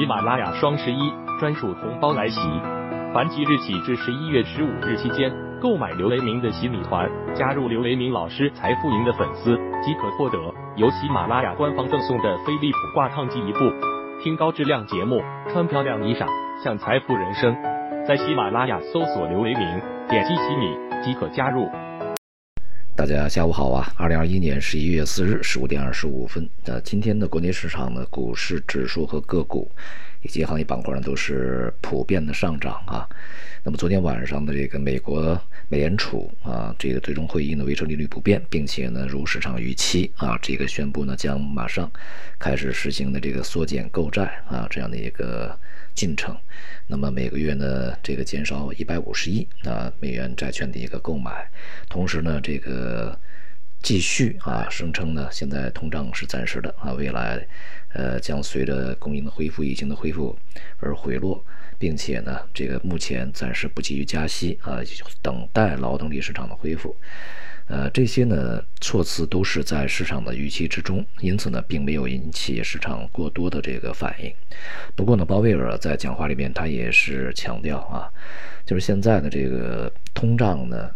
喜马拉雅双十一专属红包来袭，凡即日起至十一月十五日期间购买刘雷明的洗米团，加入刘雷明老师财富营的粉丝，即可获得由喜马拉雅官方赠送的飞利浦挂烫机一部，听高质量节目，穿漂亮衣裳，享财富人生。在喜马拉雅搜索刘雷明，点击洗米即可加入。大家下午好啊！二零二一年十一月四日十五点二十五分，呃，今天的国内市场呢，股市指数和个股以及行业板块呢，都是普遍的上涨啊。那么昨天晚上的这个美国美联储啊，这个最终会议呢，维持利率不变，并且呢，如市场预期啊，这个宣布呢，将马上开始实行的这个缩减购债啊，这样的一个。进程，那么每个月呢，这个减少一百五十亿啊美元债券的一个购买，同时呢，这个继续啊声称呢，现在通胀是暂时的啊，未来呃将随着供应的恢复、疫情的恢复而回落，并且呢，这个目前暂时不急于加息啊，等待劳动力市场的恢复。呃，这些呢措辞都是在市场的预期之中，因此呢，并没有引起市场过多的这个反应。不过呢，鲍威尔在讲话里面他也是强调啊，就是现在的这个通胀呢，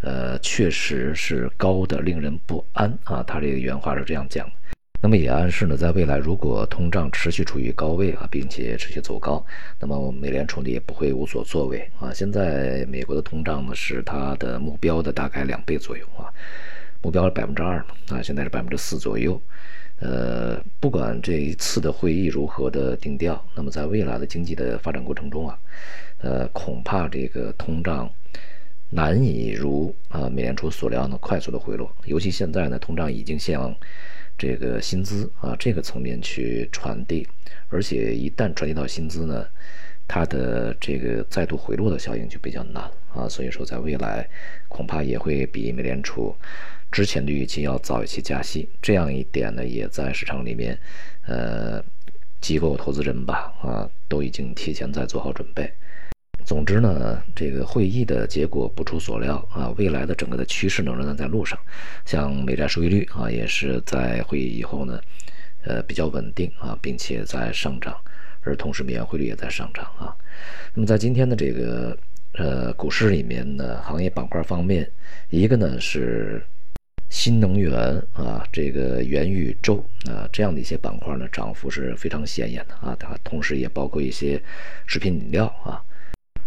呃，确实是高的令人不安啊。他这个原话是这样讲。那么也暗示呢，在未来如果通胀持续处于高位啊，并且持续走高，那么美联储呢也不会无所作为啊。现在美国的通胀呢是它的目标的大概两倍左右啊，目标是百分之二嘛啊，现在是百分之四左右。呃，不管这一次的会议如何的定调，那么在未来的经济的发展过程中啊，呃，恐怕这个通胀难以如啊美联储所料呢快速的回落，尤其现在呢，通胀已经向。这个薪资啊，这个层面去传递，而且一旦传递到薪资呢，它的这个再度回落的效应就比较难啊。所以说，在未来恐怕也会比美联储之前的预期要早一些加息。这样一点呢，也在市场里面，呃，机构投资人吧啊，都已经提前在做好准备。总之呢，这个会议的结果不出所料啊，未来的整个的趋势仍然在路上。像美债收益率啊，也是在会议以后呢，呃，比较稳定啊，并且在上涨，而同时美元汇率也在上涨啊。那么在今天的这个呃股市里面呢，行业板块方面，一个呢是新能源啊，这个元宇宙啊这样的一些板块呢，涨幅是非常显眼的啊，它同时也包括一些食品饮料啊。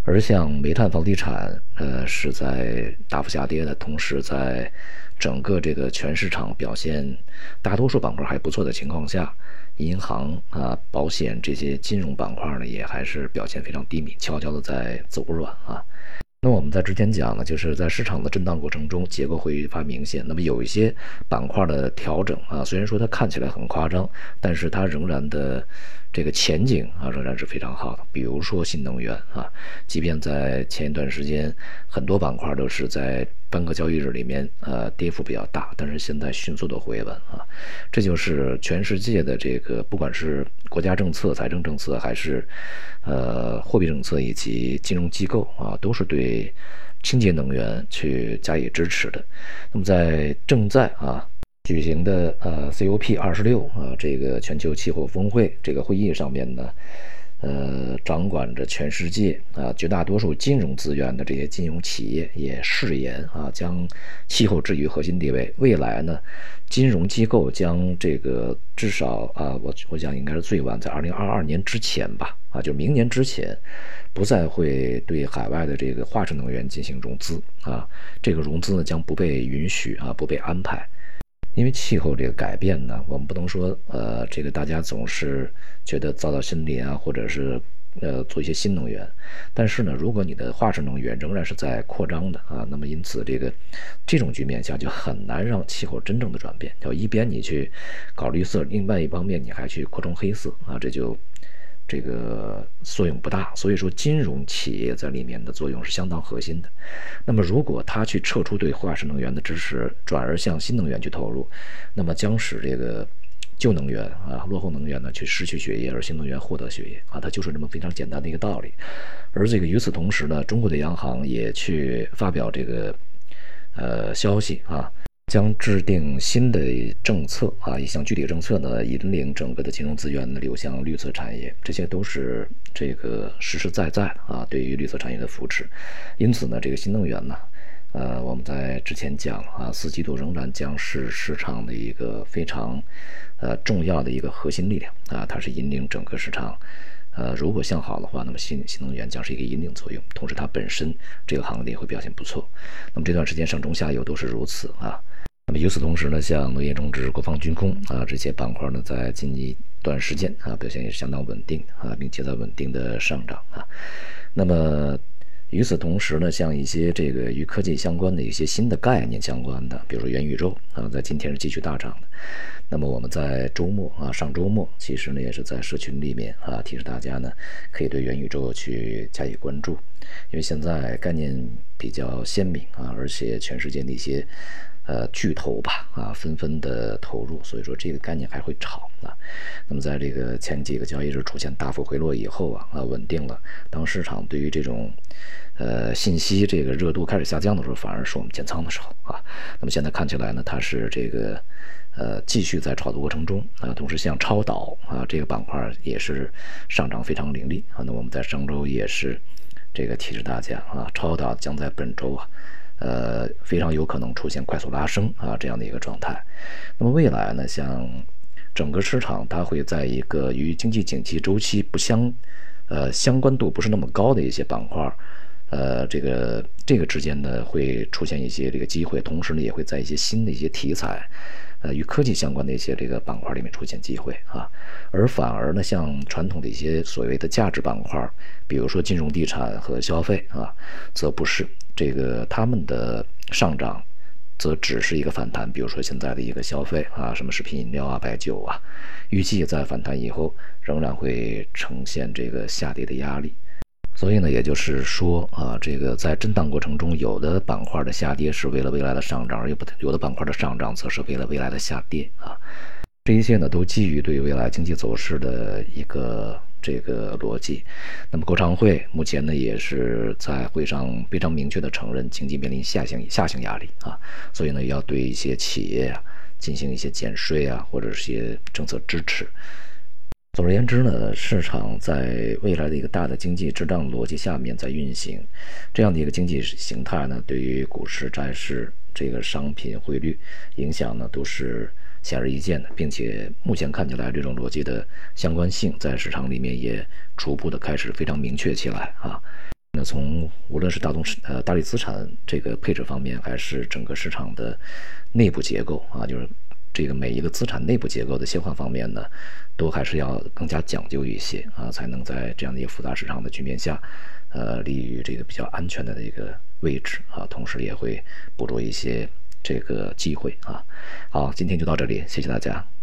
而像煤炭、房地产，呃，是在大幅下跌的同时，在整个这个全市场表现大多数板块还不错的情况下，银行啊、保险这些金融板块呢，也还是表现非常低迷，悄悄的在走软啊。那么我们在之前讲呢，就是在市场的震荡过程中，结构会愈发明显。那么有一些板块的调整啊，虽然说它看起来很夸张，但是它仍然的。这个前景啊仍然是非常好的，比如说新能源啊，即便在前一段时间很多板块都是在单个交易日里面呃跌幅比较大，但是现在迅速的回稳啊，这就是全世界的这个不管是国家政策、财政政策，还是呃货币政策以及金融机构啊，都是对清洁能源去加以支持的。那么在正在啊。举行的呃 COP 二十六啊，这个全球气候峰会这个会议上面呢，呃，掌管着全世界啊绝大多数金融资源的这些金融企业也誓言啊，将气候置于核心地位。未来呢，金融机构将这个至少啊，我我想应该是最晚在二零二二年之前吧，啊，就明年之前，不再会对海外的这个化石能源进行融资啊，这个融资呢将不被允许啊，不被安排。因为气候这个改变呢，我们不能说，呃，这个大家总是觉得造造森林啊，或者是呃做一些新能源，但是呢，如果你的化石能源仍然是在扩张的啊，那么因此这个这种局面下就很难让气候真正的转变。要一边你去搞绿色，另外一方面你还去扩充黑色啊，这就。这个作用不大，所以说金融企业在里面的作用是相当核心的。那么，如果它去撤出对化石能源的支持，转而向新能源去投入，那么将使这个旧能源啊、落后能源呢去失去血液，而新能源获得血液啊，它就是这么非常简单的一个道理。而这个与此同时呢，中国的央行也去发表这个呃消息啊。将制定新的政策啊，一项具体政策呢，引领整个的金融资源呢流向绿色产业，这些都是这个实实在在的啊，对于绿色产业的扶持。因此呢，这个新能源呢，呃，我们在之前讲啊，四季度仍然将是市场的一个非常呃重要的一个核心力量啊，它是引领整个市场。呃，如果向好的话，那么新新能源将是一个引领作用，同时它本身这个行业会表现不错。那么这段时间上中下游都是如此啊。与此同时呢，像农业种植、国防军工啊这些板块呢，在近一段时间啊表现也是相当稳定啊，并且在稳定的上涨啊。那么与此同时呢，像一些这个与科技相关的一些新的概念相关的，比如说元宇宙啊，在今天是继续大涨的。那么我们在周末啊，上周末其实呢也是在社群里面啊，提示大家呢可以对元宇宙去加以关注，因为现在概念比较鲜明啊，而且全世界的一些呃巨头吧啊纷纷的投入，所以说这个概念还会炒啊。那么在这个前几个交易日出现大幅回落以后啊啊稳定了，当市场对于这种呃信息这个热度开始下降的时候，反而是我们减仓的时候啊。那么现在看起来呢，它是这个。呃，继续在炒作过程中啊，同时像超导啊这个板块也是上涨非常凌厉啊。那我们在上周也是这个提示大家啊，超导将在本周啊，呃，非常有可能出现快速拉升啊这样的一个状态。那么未来呢，像整个市场它会在一个与经济景气周期不相呃相关度不是那么高的一些板块，呃，这个这个之间呢会出现一些这个机会，同时呢也会在一些新的一些题材。呃，与科技相关的一些这个板块里面出现机会啊，而反而呢，像传统的一些所谓的价值板块，比如说金融、地产和消费啊，则不是这个他们的上涨，则只是一个反弹。比如说现在的一个消费啊，什么食品饮料啊、白酒啊，预计在反弹以后仍然会呈现这个下跌的压力。所以呢，也就是说啊，这个在震荡过程中，有的板块的下跌是为了未来的上涨，而有有的板块的上涨则是为了未来的下跌啊。这一切呢，都基于对未来经济走势的一个这个逻辑。那么，国常会目前呢，也是在会上非常明确的承认经济面临下行下行压力啊，所以呢，要对一些企业啊进行一些减税啊，或者是些政策支持。总而言之呢，市场在未来的一个大的经济滞胀逻辑下面在运行，这样的一个经济形态呢，对于股市、债市这个商品汇率影响呢，都是显而易见的，并且目前看起来，这种逻辑的相关性在市场里面也逐步的开始非常明确起来啊。那从无论是大宗呃大力资产这个配置方面，还是整个市场的内部结构啊，就是。这个每一个资产内部结构的切换方面呢，都还是要更加讲究一些啊，才能在这样的一个复杂市场的局面下，呃，立于这个比较安全的一个位置啊，同时也会捕捉一些这个机会啊。好，今天就到这里，谢谢大家。